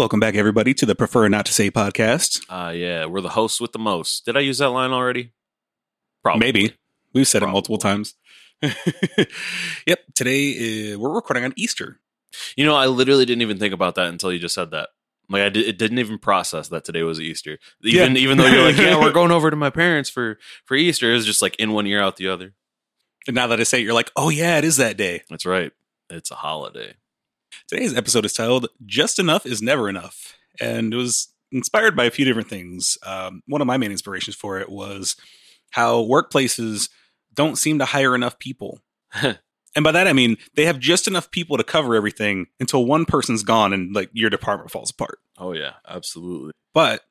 Welcome back, everybody, to the Prefer Not to Say podcast. Uh, yeah, we're the hosts with the most. Did I use that line already? Probably. Maybe. We've said Probably. it multiple times. yep. Today, uh, we're recording on Easter. You know, I literally didn't even think about that until you just said that. Like I did, it didn't even process that today was Easter. Even Yeah. even though you're like, yeah, we're going over to my parents for for Easter. It was just like in one ear out the other. And now that I say it, you're like, oh, yeah, it is that day. That's right. It's a holiday. Today's episode is titled Just Enough is Never Enough. And it was inspired by a few different things. Um, one of my main inspirations for it was how workplaces don't seem to hire enough people. and by that, I mean they have just enough people to cover everything until one person's gone and like your department falls apart. Oh yeah, absolutely. But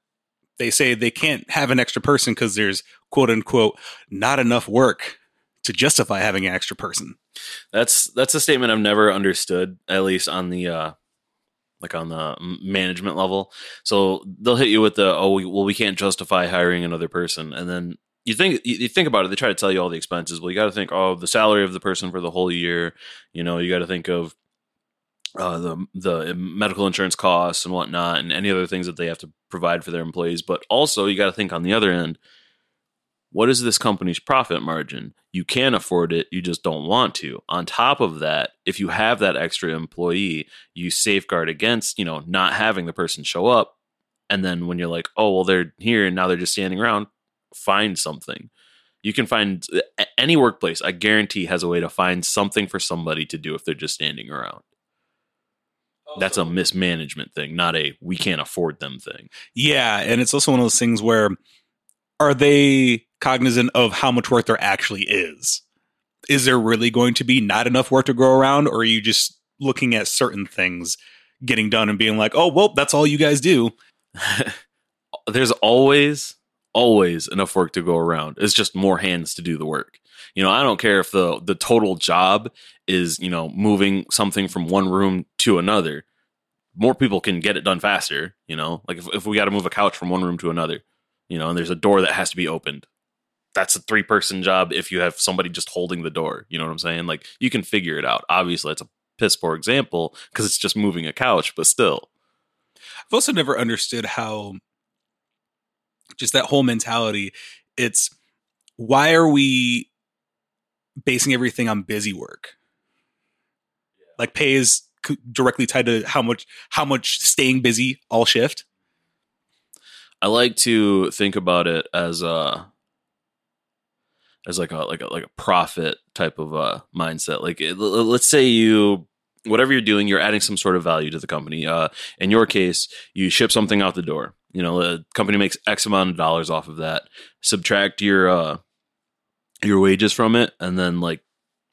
they say they can't have an extra person because there's quote unquote not enough work to justify having an extra person. That's that's a statement I've never understood, at least on the uh like on the management level. So they'll hit you with the oh we, well we can't justify hiring another person, and then you think you, think about it. They try to tell you all the expenses. Well, you got to think oh the salary of the person for the whole year. You know you got to think of uh, the the medical insurance costs and whatnot, and any other things that they have to provide for their employees. But also you got to think on the other end what is this company's profit margin? You can afford it, you just don't want to. On top of that, if you have that extra employee, you safeguard against, you know, not having the person show up. And then when you're like, oh, well, they're here and now they're just standing around, find something. You can find any workplace, I guarantee, has a way to find something for somebody to do if they're just standing around. That's a mismanagement thing, not a we can't afford them thing. Yeah, and it's also one of those things where are they cognizant of how much work there actually is? Is there really going to be not enough work to go around, or are you just looking at certain things getting done and being like, oh, well, that's all you guys do? there's always always enough work to go around. It's just more hands to do the work. You know i don't care if the the total job is you know moving something from one room to another. More people can get it done faster you know? Like if, if we got to move a couch from one room to another you know and there's a door that has to be opened that's a three person job if you have somebody just holding the door you know what i'm saying like you can figure it out obviously it's a piss poor example because it's just moving a couch but still I've also never understood how just that whole mentality. It's why are we basing everything on busy work? Like pay is directly tied to how much how much staying busy all shift. I like to think about it as a as like a like a like a profit type of uh mindset. Like it, let's say you whatever you're doing, you're adding some sort of value to the company. Uh, in your case, you ship something out the door. You know, the company makes X amount of dollars off of that. Subtract your uh your wages from it, and then like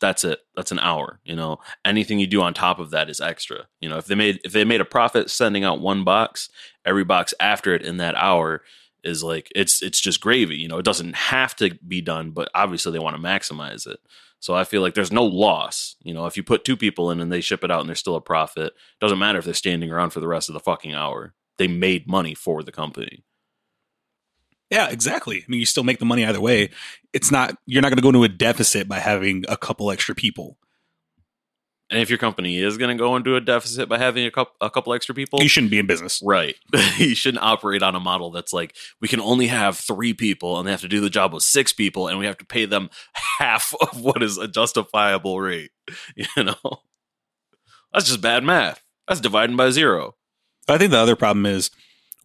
that's it. That's an hour. You know, anything you do on top of that is extra. You know, if they made if they made a profit sending out one box, every box after it in that hour is like it's it's just gravy. You know, it doesn't have to be done, but obviously they want to maximize it. So I feel like there's no loss. You know, if you put two people in and they ship it out and there's still a profit, doesn't matter if they're standing around for the rest of the fucking hour. They made money for the company. Yeah, exactly. I mean, you still make the money either way. It's not you're not going to go into a deficit by having a couple extra people. And if your company is going to go into a deficit by having a couple a couple extra people, You shouldn't be in business. Right. you shouldn't operate on a model that's like we can only have three people and they have to do the job with six people and we have to pay them half of what is a justifiable rate. You know? That's just bad math. That's dividing by zero. I think the other problem is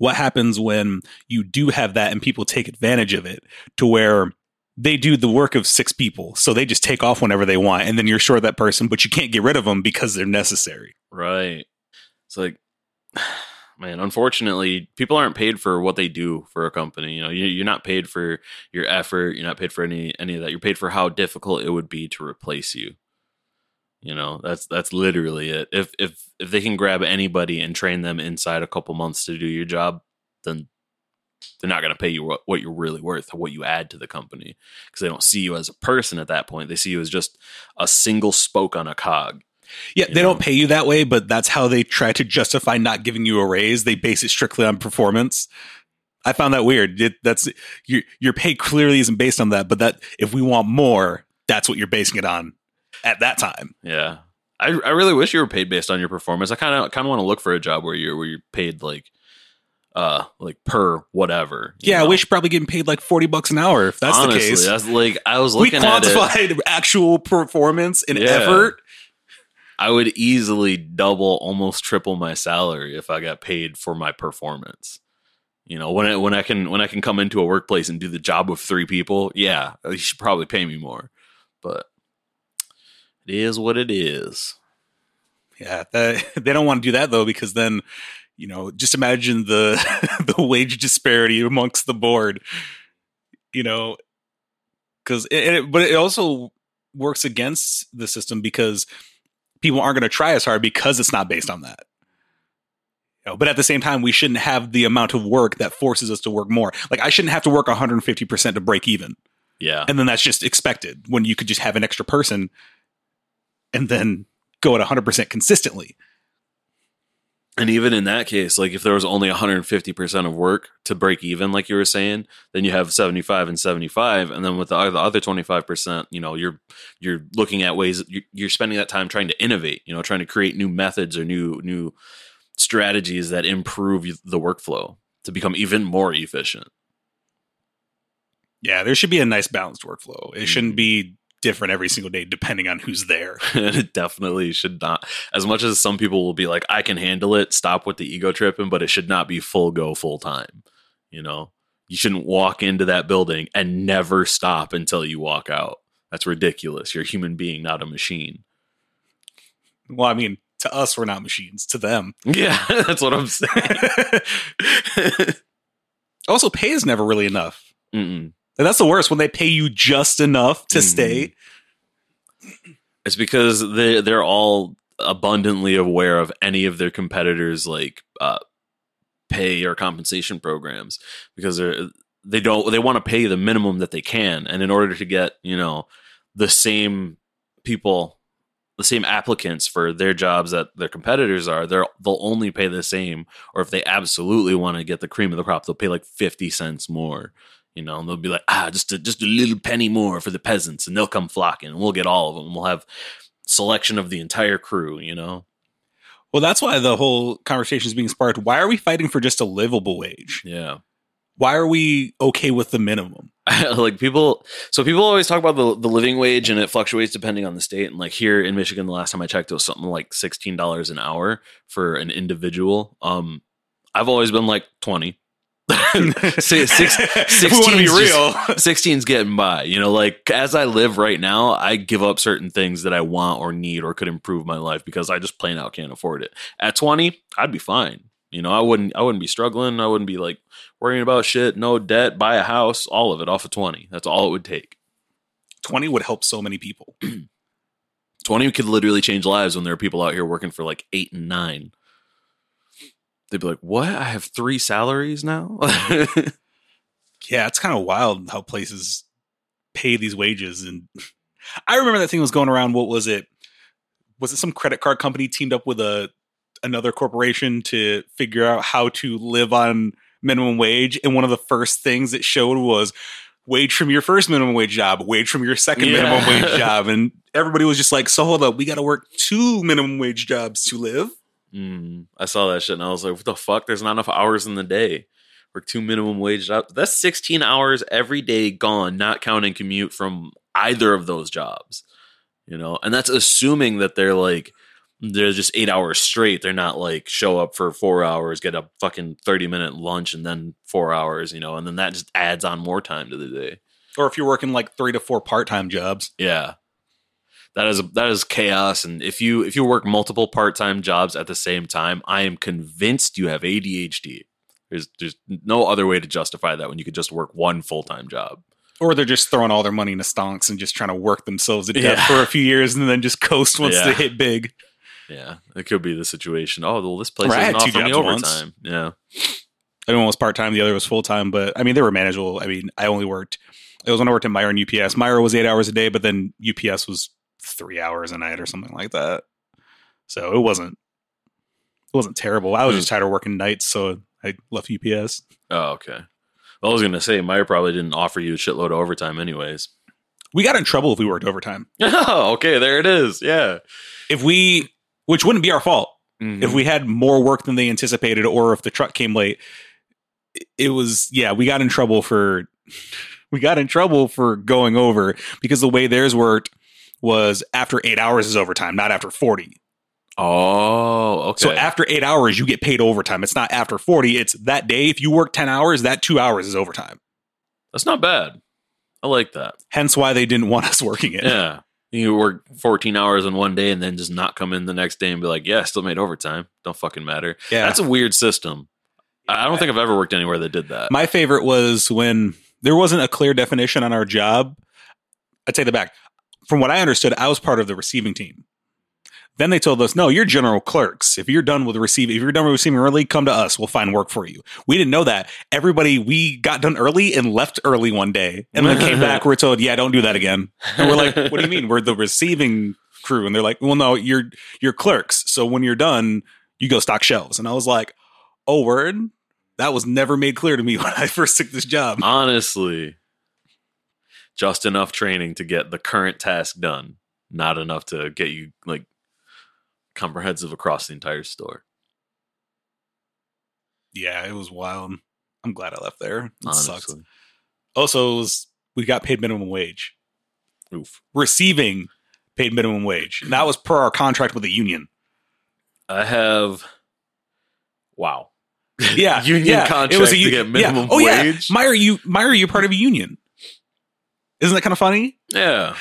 what happens when you do have that and people take advantage of it to where they do the work of six people. So they just take off whenever they want and then you're short that person, but you can't get rid of them because they're necessary. Right. It's like man, unfortunately, people aren't paid for what they do for a company. You know, you- you're not paid for your effort. You're not paid for any any of that. You're paid for how difficult it would be to replace you. You know, that's that's literally it. If if if they can grab anybody and train them inside a couple months to do your job, then they're not going to pay you what, what you're really worth, what you add to the company, because they don't see you as a person at that point. They see you as just a single spoke on a cog. Yeah, they know? don't pay you that way, but that's how they try to justify not giving you a raise. They base it strictly on performance. I found that weird. It, that's your your pay clearly isn't based on that, but that if we want more, that's what you're basing it on at that time. Yeah. I, I really wish you were paid based on your performance. I kind of kind of want to look for a job where you're where you're paid like uh like per whatever. Yeah, know? we should probably getting paid like forty bucks an hour if that's Honestly, the case. That's like I was we looking at it. quantified actual performance and Yeah. effort. I would easily double, almost triple my salary if I got paid for my performance. You know, when I, when I can when I can come into a workplace and do the job with three people, yeah, you should probably pay me more. But it is what it is. Yeah, that, they don't want to do that though because then, you know, just imagine the the wage disparity amongst the board. You know, because it, it, but it also works against the system because people aren't going to try as hard because it's not based on that. You know, but at the same time, we shouldn't have the amount of work that forces us to work more. Like I shouldn't have to work 150 percent to break even, Yeah, and then that's just expected when you could just have an extra person, and then go at 100 percent consistently. and even in that case, like if there was only 150 percent of work to break even, like you were saying, then you have 75 and 75, and then with the other, 25 percent, you know, you're you're looking at ways you're, you're spending that time trying to innovate, you know, trying to create new methods or new new strategies that improve the workflow to become even more efficient. Yeah, there should be a nice balanced workflow. It shouldn't mm-hmm. be different every single day depending on who's there. it definitely should not. As much as some people will be like, "I can handle it," stop with the ego tripping, but it should not be full go full time. You know, you shouldn't walk into that building and never stop until you walk out. That's ridiculous. You're a human being, not a machine. Well, I mean, to us, we're not machines. To them, Yeah, that's what I'm saying. also pay is never really enough. Mm-mm. And that's the worst when they pay you just enough to Mhm. stay. It's because they they're all abundantly aware of any of their competitors' like uh, pay or compensation programs because they're they don't they want to pay the minimum that they can, and in order to get you know the same people, the same applicants for their jobs that their competitors are, they're they'll only pay the same, or if they absolutely want to get the cream of the crop, they'll pay like fifty cents more. You know, and they'll be like, ah, just a, just a little penny more for the peasants, and they'll come flocking, and we'll get all of them. We'll have selection of the entire crew. You know, Well, that's why the whole conversation is being sparked. Why are we fighting for just a livable wage? yeah. Why are we okay with the minimum? like people, so people always talk about the the living wage, and it fluctuates depending on the state. And like here in Michigan, the last time I checked, it was something like sixteen dollars an hour for an individual. Um, I've always been like twenty. Six- six- we want to be 16's real. 16's getting by. You know, like as I live right now, I give up certain things that I want or need or could improve my life because I just plain out can't afford it. At 20, I'd be fine. You know, I wouldn't I wouldn't be struggling. I wouldn't be like worrying about shit, no debt, buy a house, all of it off of 20. That's all it would take. 20 would help so many people. 20 could literally change lives when there are people out here working for like 8 and 9. They'd be like, "What? I have 3 salaries now?" Yeah, it's kind of wild how places pay these wages. And I remember that thing was going around. What was it? Was it some credit card company teamed up with a another corporation to figure out how to live on minimum wage? And one of the first things it showed was wage from your first minimum wage job, wage from your second Yeah. minimum wage job, and everybody was just like, "So hold up, we got to work two minimum wage jobs to live." Mm, I saw that shit and I was like, what the fuck? There's not enough hours in the day. Work two minimum wage jobs. That's 16 hours every day gone, not counting commute from either of those jobs. You know, and that's assuming that they're like, they're just eight hours straight. They're not like show up for four hours, get a fucking 30 minute lunch, and then four hours, you know, and then that just adds on more time to the day. Or if you're working like three to four part time jobs, Yeah. That is that is chaos and if you if you work multiple part-time jobs at the same time, I am convinced you have ADHD. There's there's no other way to justify that when you could just work one full-time job. or they're just throwing all their money into stonks and just trying to work themselves to death Yeah. for a few years and then just coast once Yeah. they hit big. Yeah, it could be the situation. Oh, well, this place Or isn't two offering me jobs once. Yeah. I one was part time, the other was full time, but I mean they were manageable. I mean, I only worked it was when I worked at Meijer and UPS. Meijer was eight hours a day, but then UPS was three hours a night or something like that. So it wasn't it wasn't terrible. I was Hmm. just tired of working nights, so I left UPS. Oh, okay. Well, I was gonna say Meijer probably didn't offer you a shitload of overtime anyways. We got in trouble if we worked overtime. Oh, okay, there it is. Yeah. If we, which wouldn't be our fault, Mhm. if we had more work than they anticipated, or if the truck came late, it- it was yeah. We got in trouble for we got in trouble for going over because the way theirs worked was after eight hours is overtime, not after forty. oh, okay. So after eight hours, you get paid overtime. It's not after 40. It's that day. If you work 10 hours, that two hours is overtime. That's not bad. I like that. Hence why they didn't want us working it. Yeah. You work 14 hours in one day and then just not come in the next day and be like, yeah, I still made overtime. Don't fucking matter. Yeah. That's a weird system. I I don't think I've ever worked anywhere that did that. My favorite was when there wasn't a clear definition on our job. I'd say the back. From what I understood, I was part of the receiving team. Then they told us, no, you're general clerks. If you're done with receiving, if you're done with receiving early, come to us. We'll find work for you. We didn't know that. Everybody, we got done early and left early one day and then came back. We're told, yeah, don't do that again. And we're like, what do you mean? We're the receiving crew. And they're like, well, no, you're, you're clerks. So when you're done, you go stock shelves. And I was like, oh, word? That was never made clear to me when I first took this job. Honestly, just enough training to get the current task done, not enough to get you like comprehensive across the entire store. Yeah, it was wild. I'm glad I left there. It sucks. Also, it was, we got paid minimum wage. Oof. Receiving paid minimum wage. And that was per our contract with the union. I have wow. Yeah, Union yeah, contract it was a to get minimum yeah. Oh, yeah. wage? Myra, you Myra, you're part of a union. Isn't that kind of funny? Yeah.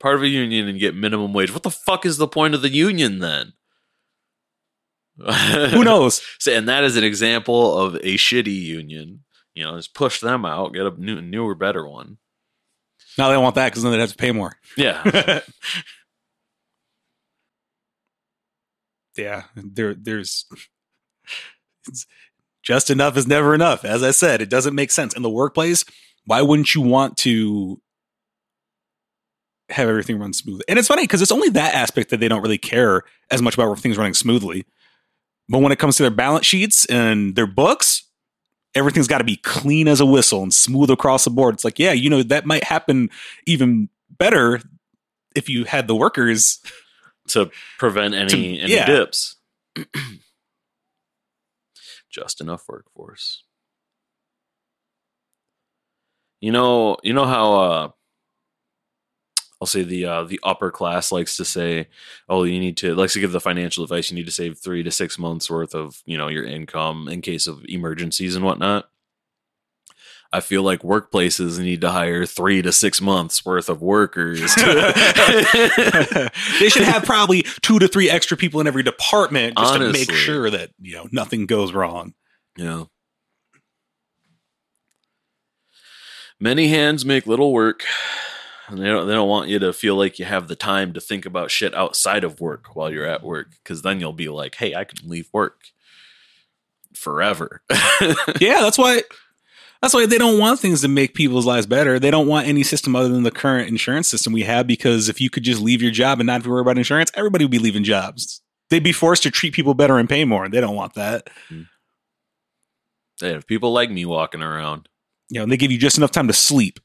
Part of a union and get minimum wage. What the fuck is the point of the union then? Who knows? So, and that is an example of a shitty union. You know, just push them out, get a new, newer, better one. Now they want that because then they'd have to pay more. Yeah. yeah, there, there's it's, just enough is never enough. As I said, it doesn't make sense in the workplace. Why wouldn't you want to have everything run smooth? And it's funny because it's only that aspect that they don't really care as much about things running smoothly. But when it comes to their balance sheets and their books, everything's got to be clean as a whistle and smooth across the board. It's like, yeah, you know, that might happen even better if you had the workers to prevent any, To- any yeah. dips. Just enough workforce. You know, you know how uh I'll say the uh the upper class likes to say, "Oh, you need to likes to give the financial advice. You need to save three to six months worth of you know your income in case of emergencies and whatnot." I feel like workplaces need to hire three to six months worth of workers. they should have probably two to three extra people in every department just to make sure that you know nothing goes wrong. Yeah. Many hands make little work. And they don't, they don't want you to feel like you have the time to think about shit outside of work while you're at work. Because then you'll be like, hey, I can leave work forever. yeah, that's why. That's why they don't want things to make people's lives better. They don't want any system other than the current insurance system we have. Because if you could just leave your job and not have to worry about insurance, everybody would be leaving jobs. They'd be forced to treat people better and pay more. and They don't want that. Mm. they have people like me walking around. You know, and they give you just enough time to sleep.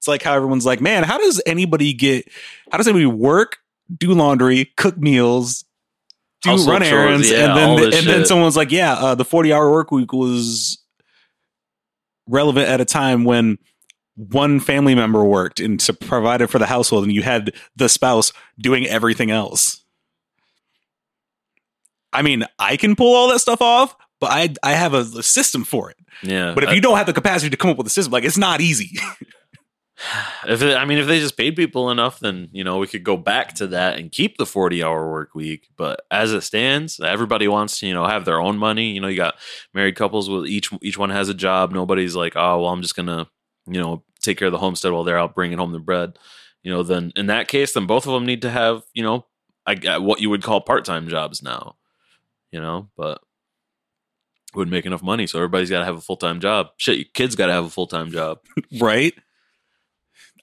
It's like how everyone's like, man, how does anybody get? How does anybody work, do laundry, cook meals, do Household run chores, errands, yeah, and then and then someone's like, yeah, uh, the forty hour work week was relevant at a time when one family member worked and to provided for the household, and you had the spouse doing everything else. I mean, I can pull all that stuff off, but I I have a, a system for it. Yeah. But if you don't have the capacity to come up with a system, like it's not easy. if it, I mean, if they just paid people enough, then you know we could go back to that and keep the forty-hour work week. But as it stands, everybody wants to you know have their own money. You know, you got married couples with each each one has a job. Nobody's like, oh well, I'm just gonna you know take care of the homestead while they're out bringing home the bread. You know, then in that case, then both of them need to have you know I what you would call part-time jobs now. You know, but wouldn't make enough money, so everybody's got to have a full-time job. Shit, your kids got to have a full-time job. right?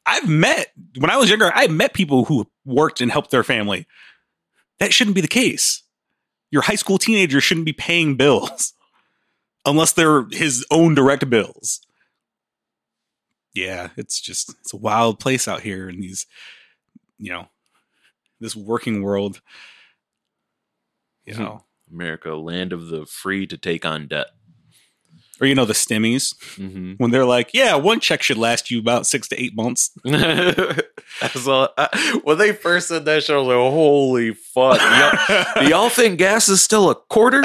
I've met when I was younger, I met people who worked and helped their family. That shouldn't be the case. Your high school teenager shouldn't be paying bills unless they're his own direct bills. yeah, it's just it's a wild place out here in these, you know, this working world. You know, America, land of the free to take on debt. Or you know the stimmies Mm-hmm. when they're like, yeah, one check should last you about six to eight months. I, when they first said that shit, I was like, "Holy fuck!" Y'all, do y'all think gas is still a quarter?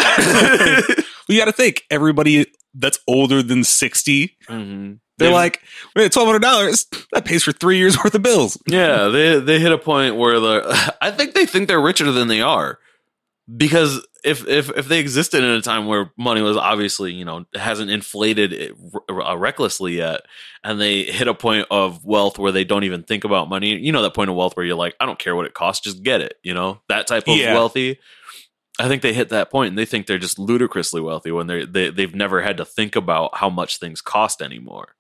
you got to think everybody that's older than 60 mm-hmm. they're like $1200 that pays for three years worth of bills yeah, they they hit a point where the I think they think they're richer than they are because if if if they existed in a time where money was obviously you know hasn't inflated it r- uh, recklessly yet, and they hit a point of wealth where they don't even think about money, you know that point of wealth where you're like, I don't care what it costs, just get it, you know that type of Yeah. wealthy. I think they hit that point and they think they're just ludicrously wealthy when they're, they they've never had to think about how much things cost anymore.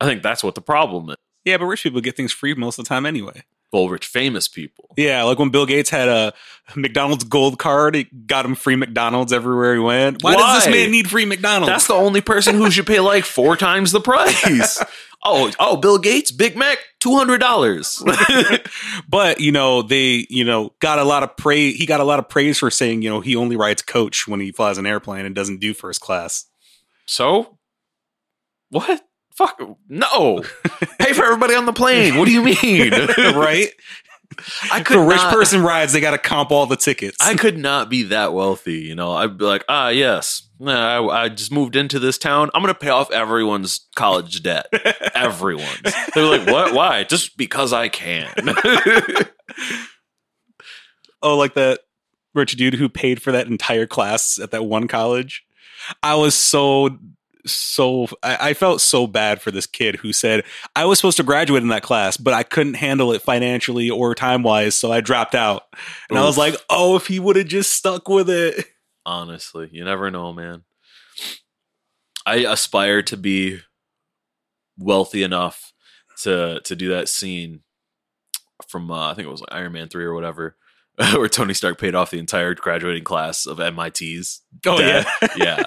I think that's what the problem is. yeah but rich people get things free most of the time anyway Well, rich famous people. yeah like when bill gates had a mcdonald's gold card it got him free mcdonald's everywhere he went why, does this man need free mcdonald's That's the only person who should pay like four times the price. oh, oh, Bill Gates, Big Mac, two hundred dollars. but you know they you know got a lot of praise he got a lot of praise for saying you know he only rides coach when he flies an airplane and doesn't do first class so, what? Fuck no! Pay for everybody on the plane. What do you mean? right I could a rich not- person rides they got to comp all the tickets I could not be that wealthy. You know, I'd be like, ah, yes, I, I just moved into this town. I'm gonna pay off everyone's college debt. Everyone's. They're like, what? Why? Just because I can. oh, like that rich dude who paid for that entire class at that one college. I was so so I, I felt so bad for this kid who said I was supposed to graduate in that class, but I couldn't handle it financially or time wise, so I dropped out. And I was like, oh, if he would have just stuck with it. Honestly, you never know, man. I aspire to be wealthy enough to to do that scene from uh, I think it was like Iron Man three or whatever, where Tony Stark paid off the entire graduating class of MIT's. Oh yeah. yeah.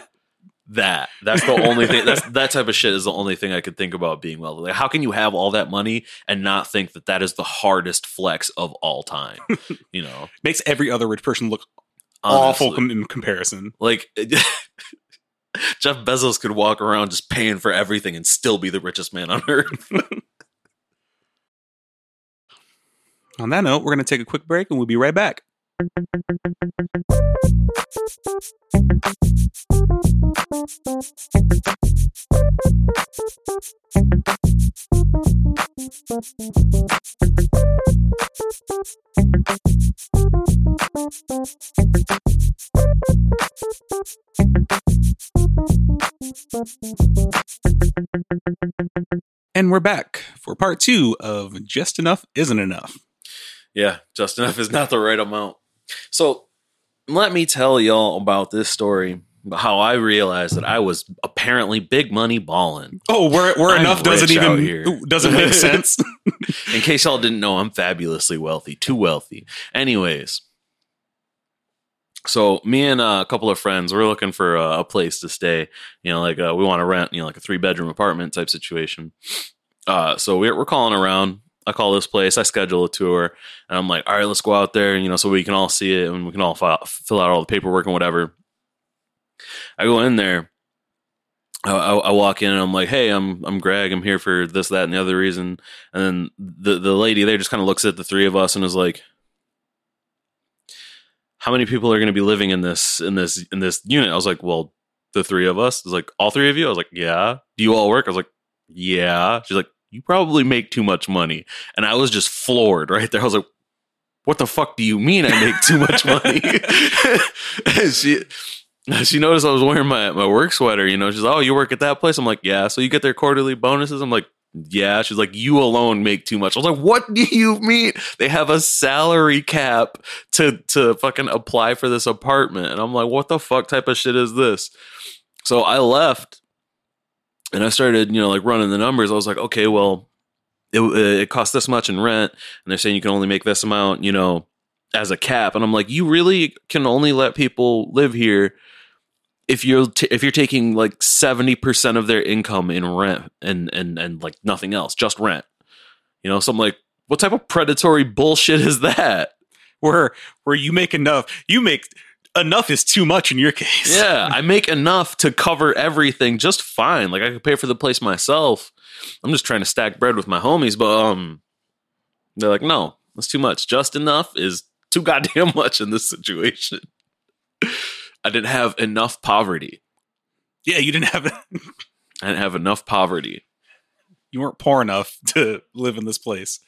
That that's the only thing. That's that type of shit is the only thing I could think about being wealthy. Like, how can you have all that money and not think that that is the hardest flex of all time? You know, Makes every other rich person look awful com- in comparison. Like Jeff Bezos could walk around just paying for everything and still be the richest man on earth. On that note, we're going to take a quick break and we'll be right back. And we're back for part two of Just Enough Isn't Enough. yeah, just enough is not the right amount. So let me tell y'all about this story. How I realized that I was apparently big money balling. Oh, where where enough doesn't even here. doesn't make sense. In case y'all didn't know, I'm fabulously wealthy, too wealthy. Anyways, so me and uh, a couple of friends, we're looking for a, a place to stay. You know, like uh, we want to rent, you know, like a three bedroom apartment type situation. Uh, so we're we're calling around. I call this place. I schedule a tour, and I'm like, all right, let's go out there. You know, so we can all see it and we can all file, fill out all the paperwork and whatever. I go in there. I, I, I walk in and I'm like, "Hey, I'm I'm Greg. I'm here for this, that, and the other reason." And then the the lady there just kind of looks at the three of us and is like, "How many people are going to be living in this in this in this unit?" I was like, "Well, the three of us." It's like, "All three of you?" I was like, "Yeah." Do you all work? I was like, "Yeah." She's like, "You probably make too much money," and I was just floored right there. I was like, "What the fuck do you mean I make too much money?" she she noticed I was wearing my, my work sweater, you know. She's like, Oh, you work at that place? I'm like, Yeah. So you get their quarterly bonuses? I'm like, Yeah. She's like, You alone make too much. I was like, What do you mean? They have a salary cap to to fucking apply for this apartment. And I'm like, What the fuck type of shit is this? So I left and I started, you know, like running the numbers. I was like, okay, well, it, it costs this much in rent, and they're saying you can only make this amount, you know, as a cap. And I'm like, you really can only let people live here if you're t- if you're taking like 70% of their income in rent and and and like nothing else, just rent. You know, so I'm like, what type of predatory bullshit is that? Where where you make enough, you make enough is too much in your case. Yeah, I make enough to cover everything just fine. Like I could pay for the place myself. I'm just trying to stack bread with my homies, but um they're like, "No, that's too much. Just enough is too goddamn much in this situation." I didn't have enough poverty. Yeah, you didn't have I didn't have enough poverty. you weren't poor enough to live in this place.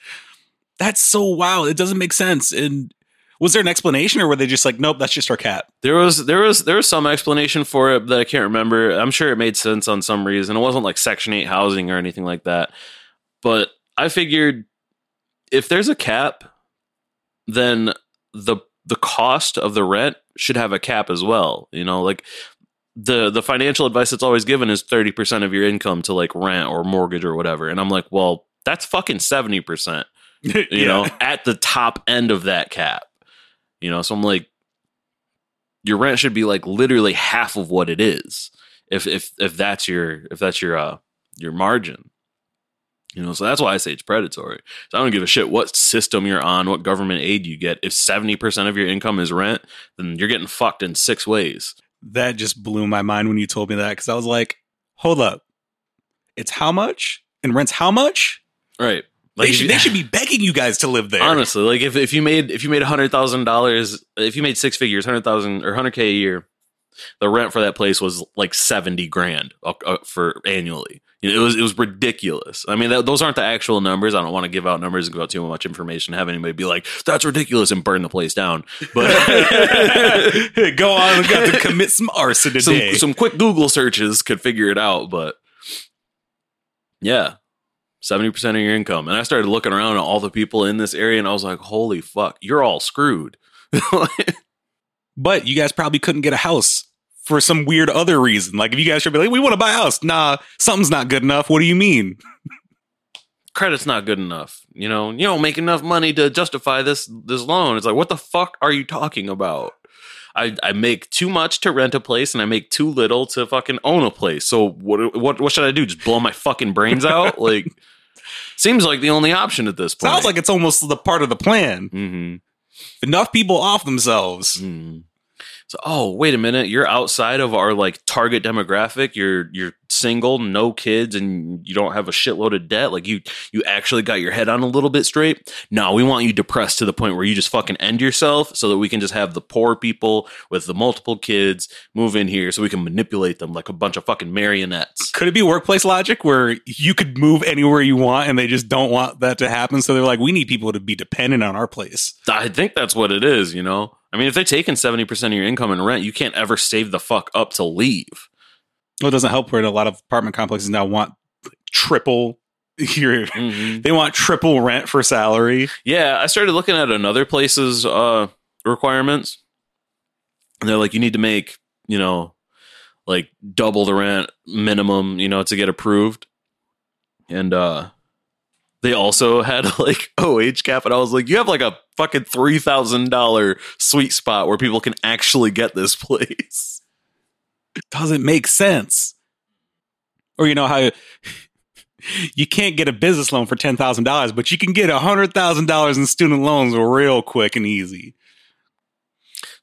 That's so wild. It doesn't make sense. And was there an explanation or were they just like, nope, that's just our cat? There was there was there was some explanation for it that I can't remember. I'm sure it made sense on some reason. It wasn't like Section 8 housing or anything like that. But I figured if there's a cap, then the the cost of the rent should have a cap as well. You know, like the the financial advice that's always given is 30% of your income to like rent or mortgage or whatever. And I'm like, well, that's fucking 70%, you know, at the top end of that cap. You know, so I'm like your rent should be like literally half of what it is if if if that's your if that's your uh your margin. You know, so that's why I say it's predatory. So I don't give a shit what system you're on, what government aid you get. If 70% of your income is rent, then you're getting fucked in six ways. that just blew my mind when you told me that because I was like, hold up. It's how much? And rent's how much? Right. They, should, you- they should be begging you guys to live there. honestly, like if, if you made if you made hundred thousand dollars, if you made six figures, hundred thousand or hundred k a year, the rent for that place was like seventy grand uh, uh, for annually. You know, it was it was ridiculous. I mean, that, those aren't the actual numbers. I don't want to give out numbers and give out too much information. Have anybody be like, "That's ridiculous" and burn the place down. But Go on, we got to commit some arson today. some some quick Google searches could figure it out. But yeah, seventy percent of your income. And I started looking around at all the people in this area, and I was like, "Holy fuck, you're all screwed." but you guys probably couldn't get a house for some weird other reason. Like if you guys should be like, we want to buy a house. Nah, something's not good enough. What do you mean? Credit's not good enough. You know, you don't make enough money to justify this this loan. It's like, what the fuck are you talking about? I, I make too much to rent a place and I make too little to fucking own a place. So what what what should I do? Just blow my fucking brains out? like seems like the only option at this point. Sounds like it's almost the part of the plan. mm-hmm. Enough people off themselves. Mm. So, oh, wait a minute. You're outside of our like target demographic. You're you're single, no kids, and you don't have a shitload of debt. Like you you actually got your head on a little bit straight. No, we want you depressed to the point where you just fucking end yourself, so that we can just have the poor people with the multiple kids move in here, so we can manipulate them like a bunch of fucking marionettes. Could it be workplace logic where you could move anywhere you want and they just don't want that to happen? So they're like, we need people to be dependent on our place. I think that's what it is. You know, I mean, if they're taking seventy percent of your income in rent, you can't ever save the fuck up to leave. Well, it doesn't help where a lot of apartment complexes now want triple your Mhm. they want triple rent for salary. Yeah, I started looking at another place's uh, requirements, and they're like, you need to make, you know, like double the rent minimum, you know, to get approved. And uh, they also had like OH cap, and I was like, you have like a fucking three thousand dollar sweet spot where people can actually get this place. doesn't make sense. Or you know how you can't get a business loan for ten thousand dollars, but you can get hundred thousand dollars in student loans real quick and easy.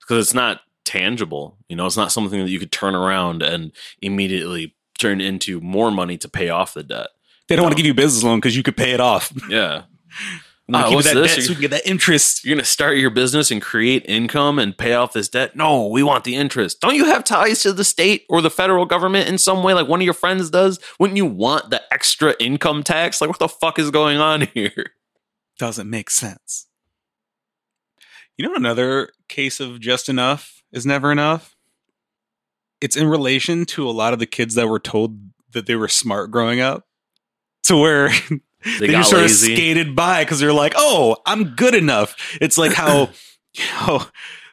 because it's not tangible. You know, it's not something that you could turn around and immediately turn into more money to pay off the debt. They don't want to give you a business loan because you could pay it off. Yeah. Wanna Ah, keep what's that this? debt so we can get that interest. You're going to start your business and create income and pay off this debt? No, we want the interest. Don't you have ties to the state or the federal government in some way like one of your friends does? Wouldn't you want the extra income tax? Like, what the fuck is going on here? Doesn't make sense. You know, another case of just enough is never enough. It's in relation to a lot of the kids that were told that they were smart growing up, to where They, they, just sort lazy. of skated by because they're like, "Oh, I'm good enough." It's like how, you know,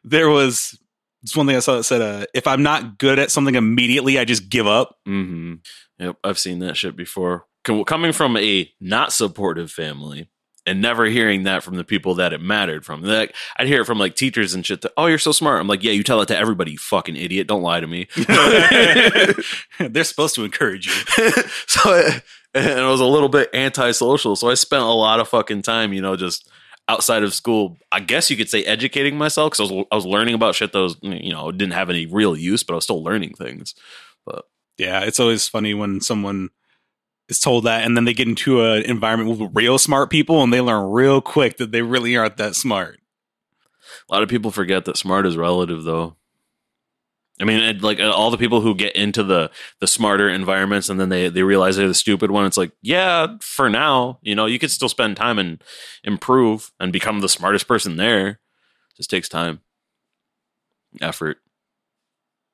there was it's one thing I saw that said, uh, "If I'm not good at something immediately, I just give up." Mm-hmm. Yep, I've seen that shit before. Coming from a not supportive family, and never hearing that from the people that it mattered from. Like I'd hear it from like teachers and shit. That, oh, you're so smart. I'm like, yeah, you tell it to everybody, you fucking idiot. Don't lie to me. They're supposed to encourage you. so, and I was a little bit antisocial. So I spent a lot of fucking time, you know, just outside of school. I guess you could say educating myself because I was I was learning about shit that was you know didn't have any real use, but I was still learning things. But Yeah, it's always funny when someone is told that and then they get into an environment with real smart people and they learn real quick that they really aren't that smart. a lot of people forget that smart is relative, though. I mean, it, like all the people who get into the the smarter environments and then they they realize they're the stupid one. It's like, yeah, for now, you know, you could still spend time and improve and become the smartest person there. Just takes time, effort,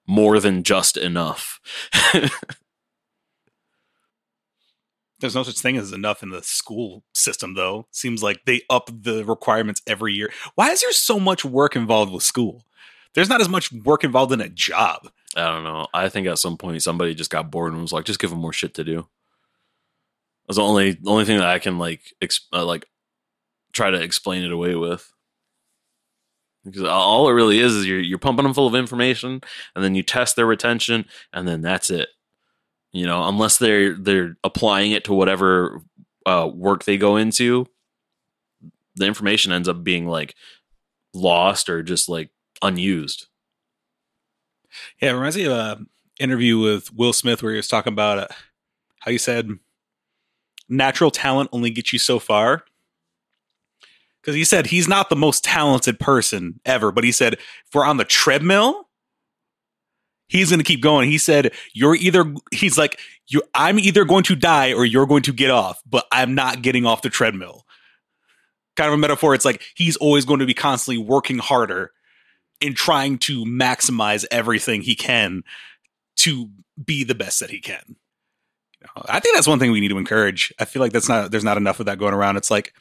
more than just enough. There's no such thing as enough in the school system, though. Seems like they up the requirements every year. Why is there so much work involved with school? There's not as much work involved in a job. I don't know. I think at some point somebody just got bored and was like, just give them more shit to do. That's the only the only thing that I can like ex- uh, like try to explain it away with. Because all it really is is you're you're pumping them full of information, and then you test their retention, and then that's it. You know, unless they're they're applying it to whatever uh, work they go into, the information ends up being like lost or just like unused. Yeah, it reminds me of an interview with Will Smith where he was talking about uh, how you said natural talent only gets you so far. Because he said he's not the most talented person ever, but he said if we're on the treadmill, he's going to keep going. He said you're either he's like you I'm either going to die or you're going to get off, but I'm not getting off the treadmill. Kind of a metaphor. It's like he's always going to be constantly working harder in trying to maximize everything he can to be the best that he can. I think that's one thing we need to encourage. I feel like that's not there's not enough of that going around. It's like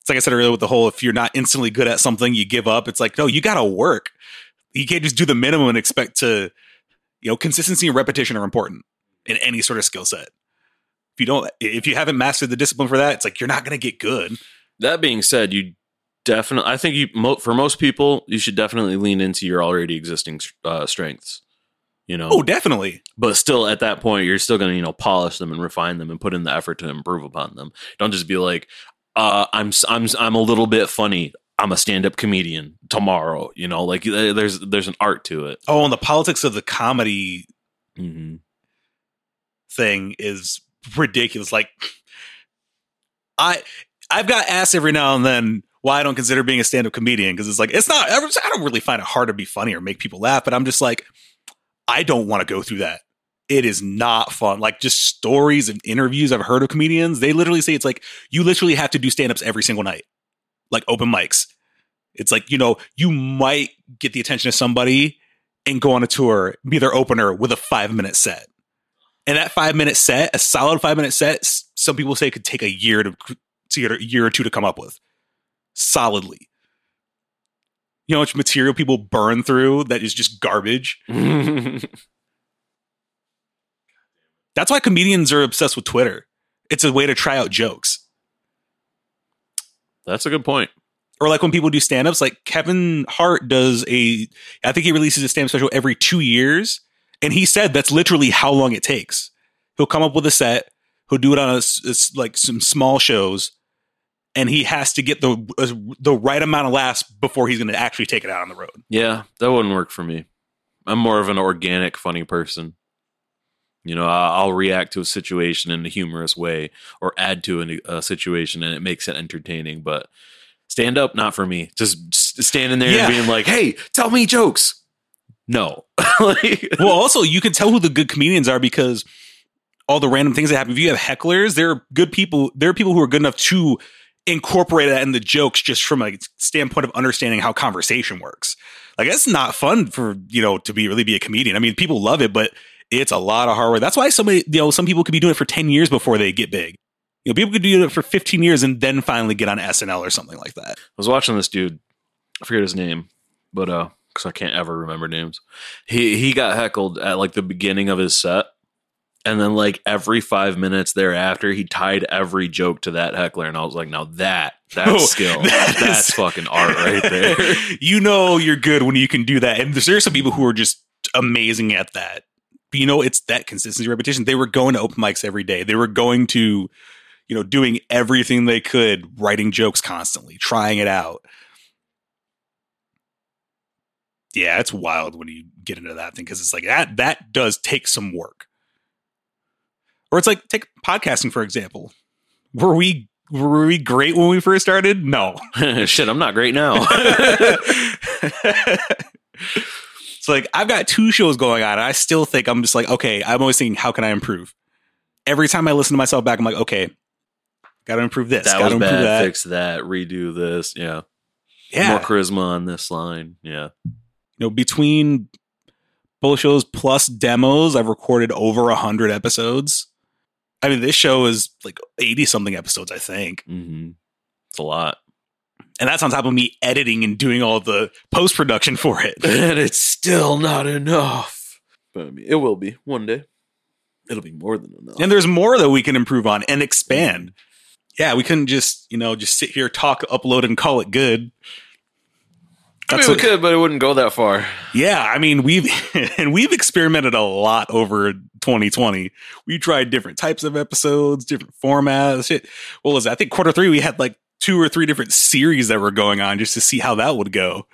it's like I said earlier with the whole if you're not instantly good at something, you give up. It's like no, you got to work. You can't just do the minimum and expect to you know, consistency and repetition are important in any sort of skill set. If you don't if you haven't mastered the discipline for that, it's like you're not going to get good. That being said, you definitely i think you mo- for most people you should definitely lean into your already existing uh, strengths you know? Oh, definitely. but still at that point you're still going to you know polish them and refine them and put in the effort to improve upon them. Don't just be like uh, i'm i'm i'm a little bit funny. I'm a stand-up comedian tomorrow you know? Like there's there's an art to it. Oh, and the politics of the comedy hmm thing is ridiculous. Like I I've got asked every now and then why I don't consider being a stand-up comedian because it's like it's not I don't really find it hard to be funny or make people laugh, but I'm just like I don't want to go through that. It is not fun. Like just stories and interviews I've heard of comedians, they literally say it's like you literally have to do stand-ups every single night. Like open mics. It's like, you know, you might get the attention of somebody and go on a tour, be their opener with a 5-minute set. And that five minute set, a solid five minute set, some people say could take a year to, to a year or two to come up with solidly. You know how much material people burn through that is just garbage? That's why comedians are obsessed with Twitter. It's a way to try out jokes. that's a good point Or like when people do stand ups, like Kevin Hart does a, I think he releases a stand up special every two years. And he said that's literally how long it takes. He'll come up with a set, he'll do it on a, s- like some small shows, and he has to get the uh, the right amount of laughs before he's going to actually take it out on the road. Yeah, that wouldn't work for me. I'm more of an organic, funny person. You know, I'll react to a situation in a humorous way or add to a, a situation and it makes it entertaining. But stand up, not for me. Just standing there Yeah. and being like, hey, tell me jokes. No. like, well, also you can tell who the good comedians are because all the random things that happen. If you have hecklers, there are good people. There are people who are good enough to incorporate that in the jokes, just from a standpoint of understanding how conversation works. Like it's not fun for you know to be really be a comedian. I mean, people love it, but it's a lot of hard work. That's why somebody you know some people could be doing it for ten years before they get big. You know, people could do it for fifteen years and then finally get on SNL or something like that. I was watching this dude. I forget his name, but uh, because I can't ever remember names. He he got heckled at like the beginning of his set, And then like every five minutes thereafter, he tied every joke to that heckler, and I was like, "Now that that's Oh, skill. that that's is- fucking art right there." you know you're good when you can do that. And there are some people who are just amazing at that. But you know, it's that consistency repetition. They were going to open mics every day. They were going to, you know, doing everything they could, writing jokes constantly, trying it out. Yeah, it's wild when you get into that thing because it's like that that does take some work. Or it's like take podcasting for example. Were we were we great when we first started? No. Shit, I'm not great now. it's like I've got two shows going on. And I still think I'm just like, okay, I'm always thinking, how can I improve? Every time I listen to myself back, I'm like, okay, got to improve this. that Got was bad. that. Fix that. Redo this. Yeah. yeah, More charisma on this line. Yeah. you know, between both shows plus demos, I've recorded over a hundred episodes. I mean, this show is like eighty something episodes, I think, hmm It's a lot. and that's on top of me editing and doing all the post production for it. and it's still not enough. But I mean, it will be one day. It'll be more than enough. And there's more that we can improve on and expand. Yeah, we couldn't just, you know, just sit here, talk, upload, and call it good. I mean, we what- could, but it wouldn't go that far. Yeah, I mean, we've and we've experimented a lot over 2020. We tried different types of episodes, different formats. Shit. What was it? I think quarter three we had like two or three different series that were going on just to see how that would go.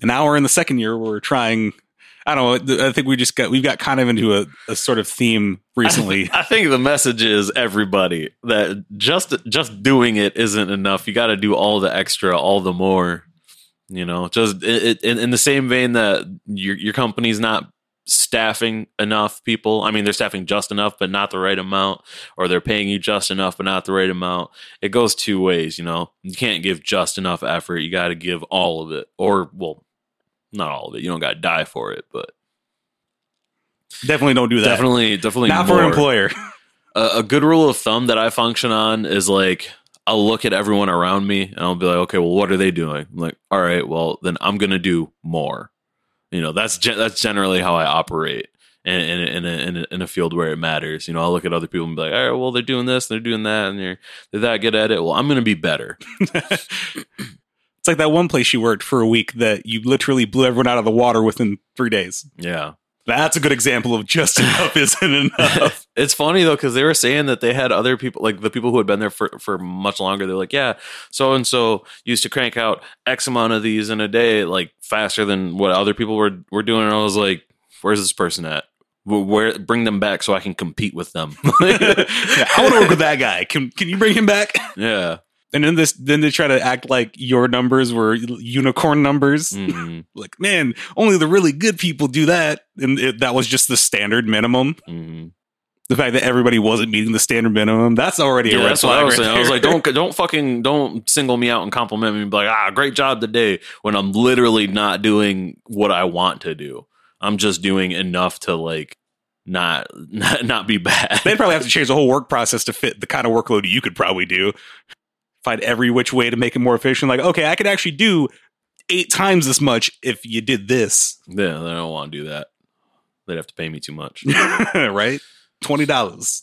And now we're in the second year where we're trying. I don't know. I think we just got we've got kind of into a, a sort of theme recently. I think the message is everybody that just just doing it isn't enough. You got to do all the extra, all the more. You know, just it, it, in, in the same vein that your your company's not staffing enough people. I mean, they're staffing just enough, but not the right amount, or they're paying you just enough, but not the right amount. It goes two ways. You know, you can't give just enough effort. You got to give all of it, or well, not all of it. You don't got to die for it, but Definitely don't do that. definitely, definitely Not for an employer. a, a good rule of thumb that I function on is like I'll look at everyone around me and I'll be like, okay, well, what are they doing? I'm like, all right, well, then I'm gonna do more. You know, that's gen- that's generally how I operate in in a, in, a, in, a, in a field where it matters. You know, I'll look at other people and be like, all right, well, they're doing this, and they're doing that, and they're they're that good at it. Well, I'm gonna be better. it's like that one place you worked for a week that you literally blew everyone out of the water within three days. Yeah. That's a good example of just enough isn't enough. It's funny though because they were saying that they had other people like the people who had been there for, for much longer they're like yeah so and so used to crank out x amount of these in a day like faster than what other people were were doing and i was like where's this person at Wh- where bring them back so i can compete with them Yeah, I want to work with that guy. Can can you bring him back? yeah And then this then they try to act like your numbers were unicorn numbers. Mhm, Like, man, only the really good people do that. And it, that was just the standard minimum. mhm. The fact that everybody wasn't meeting the standard minimum, that's already a red that's what i flag was right saying i was like don't don't fucking don't single me out and compliment me and be like ah great job today when i'm literally not doing what i want to do i'm just doing enough to like not not, not be bad They'd probably have to change the whole work process to fit the kind of workload you could probably do. Find every which way to make it more efficient. Like, okay, I could actually do eight times as much if you did this, Yeah, they don't want to do that. They'd have to pay me too much right? Twenty dollars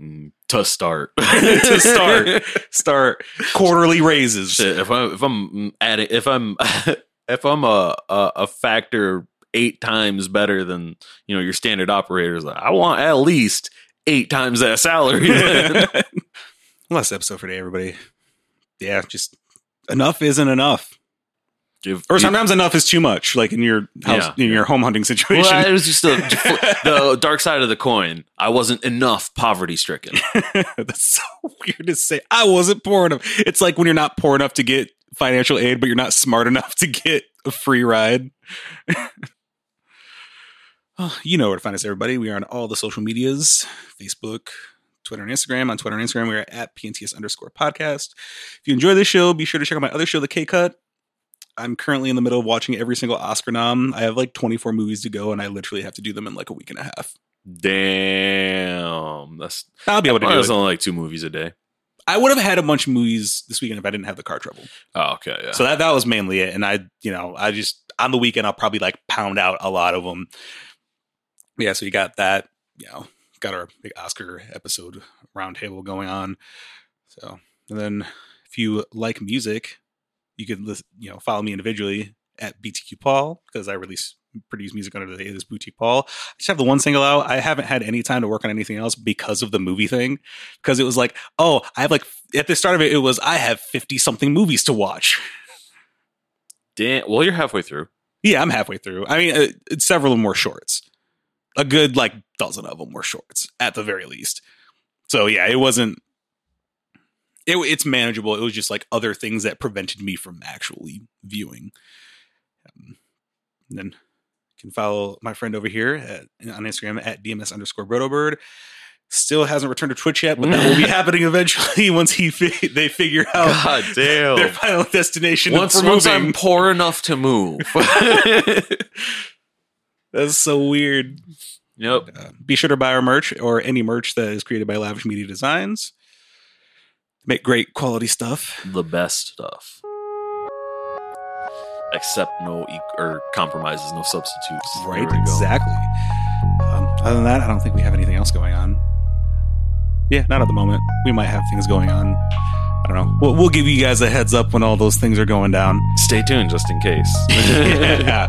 Mm, to start. to start. Start quarterly raises. Shit, if I if I'm adding if I'm if I'm a, a a factor eight times better than you know your standard operators, I want at least eight times that salary. Last episode for today, everybody. Yeah, just enough isn't enough. If Or you- sometimes enough is too much, like in your house, Yeah. in your home hunting situation. well, it was just the, the dark side of the coin. I wasn't enough poverty stricken. That's so weird to say. I wasn't poor enough. It's like when you're not poor enough to get financial aid, but you're not smart enough to get a free ride. You know where to find us, everybody. We are on all the social medias Facebook, Twitter, and Instagram. On Twitter and Instagram, we are at PNTS underscore podcast. If you enjoy this show, be sure to check out my other show, The K Cut. I'm currently in the middle of watching every single Oscar nom. I have like 24 movies to go, and I literally have to do them in like a week and a half. Damn, that's I'll be able to do that's it. only like two movies a day. I would have had a bunch of movies this weekend if I didn't have the car trouble. Oh, okay, yeah. So that that was mainly it. And I, you know, I just on the weekend I'll probably like pound out a lot of them. Yeah, so you got that. you know, got our big Oscar episode roundtable going on. So, and then if you like music, you could listen, you know follow me individually at BTQ Paul because I release produce music under the alias Boutique Paul. I just have the one single out. I haven't had any time to work on anything else because of the movie thing. Because it was like, oh, I have like at the start of it, it was I have fifty something movies to watch. Damn. Well, you're halfway through. Yeah, I'm halfway through. I mean, uh, several of them were shorts. A good like dozen of them were shorts at the very least. So yeah, it wasn't. It, it's manageable. It was just like other things that prevented me from actually viewing. Um, and then you can follow my friend over here at, on Instagram at DMS underscore Brotobird. Still hasn't returned to Twitch yet, but that will be happening eventually once he fi- they figure out God damn. their final destination. once, once. I'm poor enough to move. That's so weird. yep. Uh, be sure to buy our merch or any merch that is created by Lavish Media Designs. Make great quality stuff. The best stuff. Except no e- or compromises, no substitutes. Right, There we go. exactly. Um, other than that, I don't think we have anything else going on. Yeah, not at the moment. We might have things going on. I don't know. We'll, we'll give you guys a heads up when all those things are going down. Stay tuned just in case. yeah.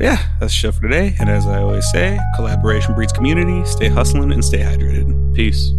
Yeah, that's the show for today. And as I always say, collaboration breeds community. Stay hustling and stay hydrated. Peace.